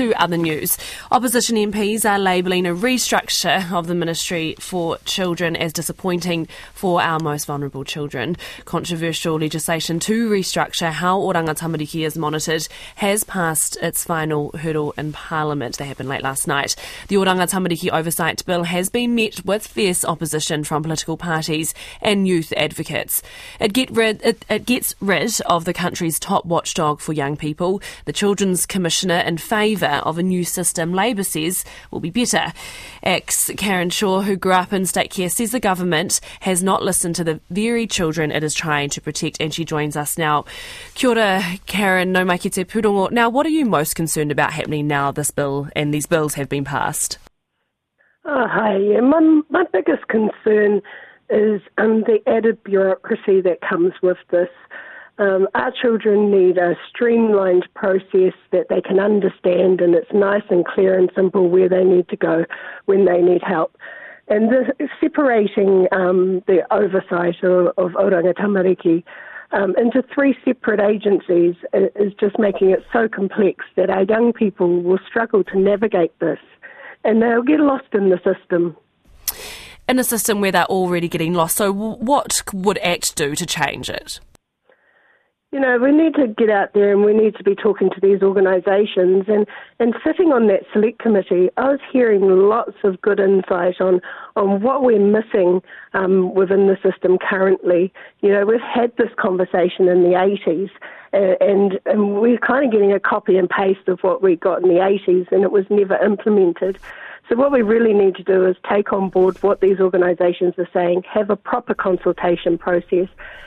to other news. Opposition MPs are labelling a restructure of the Ministry for Children as disappointing for our most vulnerable children. Controversial legislation to restructure how Oranga Tamariki is monitored has passed its final hurdle in Parliament. That happened late last night. The Oranga Tamariki Oversight Bill has been met with fierce opposition from political parties and youth advocates. It, get rid, it, it gets rid of the country's top watchdog for young people. The Children's Commissioner in favour of a new system Labour says will be better. ACT's Karen Chhour, who grew up in state care, says the government has not listened to the very children it is trying to protect, and she joins us now. Kia ora, Karen, nau mai ki te purongo. Now, what are you most concerned about happening now this bill and these bills have been passed? Oh, hi. Yeah, my, my biggest concern is um, the added bureaucracy that comes with this. Um, our children need a streamlined process that they can understand, and it's nice and clear and simple where they need to go when they need help. And the, separating um, the oversight of, of Oranga Tamariki um, into three separate agencies is just making it so complex that our young people will struggle to navigate this and they'll get lost in the system. In a system where they're already getting lost, so what would ACT do to change it? You know, we need to get out there and we need to be talking to these organisations. And, and sitting on that select committee, I was hearing lots of good insight on, on what we're missing um, within the system currently. You know, we've had this conversation in the 80s, and, and we're kind of getting a copy and paste of what we got in the 80s, and it was never implemented. So, what we really need to do is take on board what these organisations are saying, have a proper consultation process,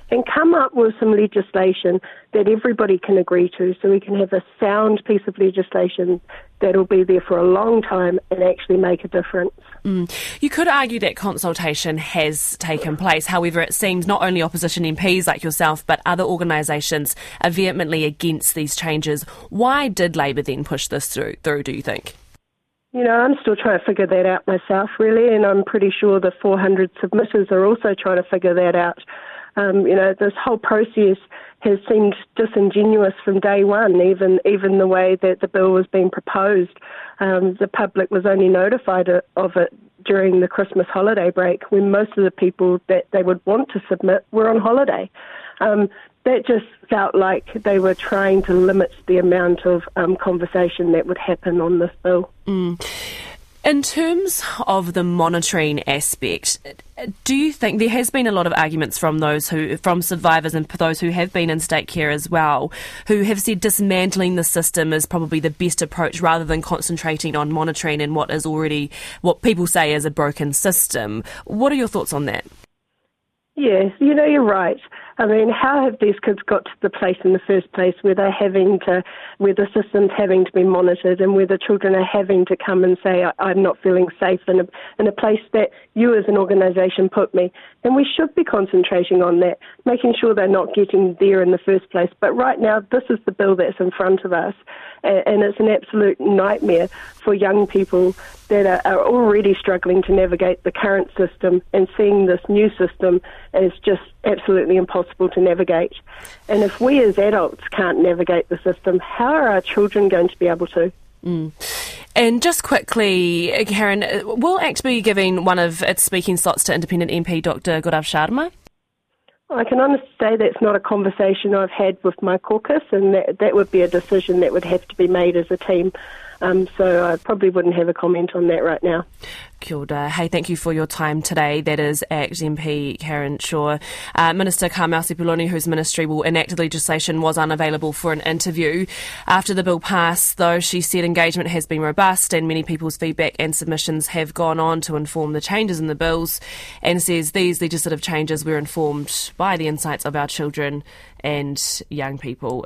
and come up with some legislation that everybody can agree to so we can have a sound piece of legislation that'll be there for a long time and actually make a difference. Mm. You could argue that consultation has taken place. However, it seems not only opposition MPs like yourself, but other organisations are vehemently against these changes. Why did Labour then push this through, through do you think? You know, I'm still trying to figure that out myself, really, and I'm pretty sure the 400 submitters are also trying to figure that out. Um, you know, this whole process has seemed disingenuous from day one, even even the way that the bill was being proposed. Um, the public was only notified of it during the Christmas holiday break when most of the people that they would want to submit were on holiday. Um, that just felt like they were trying to limit the amount of um, conversation that would happen on this bill. Mm. In terms of the monitoring aspect, do you think there has been a lot of arguments from those who, from survivors and those who have been in state care as well, who have said dismantling the system is probably the best approach rather than concentrating on monitoring and what is already what people say is a broken system. What are your thoughts on that? Yes, you know, you're right. I mean, how have these kids got to the place in the first place where they're having to, where the system's having to be monitored and where the children are having to come and say, I'm not feeling safe in a, in a place that you as an organisation put me? And we should be concentrating on that, making sure they're not getting there in the first place. But right now, this is the bill that's in front of us, and it's an absolute nightmare for young people that are, are already struggling to navigate the current system and seeing this new system as just absolutely impossible to navigate. And if we as adults can't navigate the system, how are our children going to be able to? Mm. And just quickly, Karen, will ACT be giving one of its speaking slots to independent MP Dr. Gaurav Sharma? I can honestly say that's not a conversation I've had with my caucus, and that, that would be a decision that would have to be made as a team. Um, so I probably wouldn't have a comment on that right now. Kia ora. Hey, thank you for your time today. That is ACT MP Karen Chhour. Uh, Minister Carmel Sepuloni, whose ministry will enact the legislation, was unavailable for an interview. After the bill passed, though, she said engagement has been robust and many people's feedback and submissions have gone on to inform the changes in the bills and says these legislative changes were informed by the insights of our children and young people.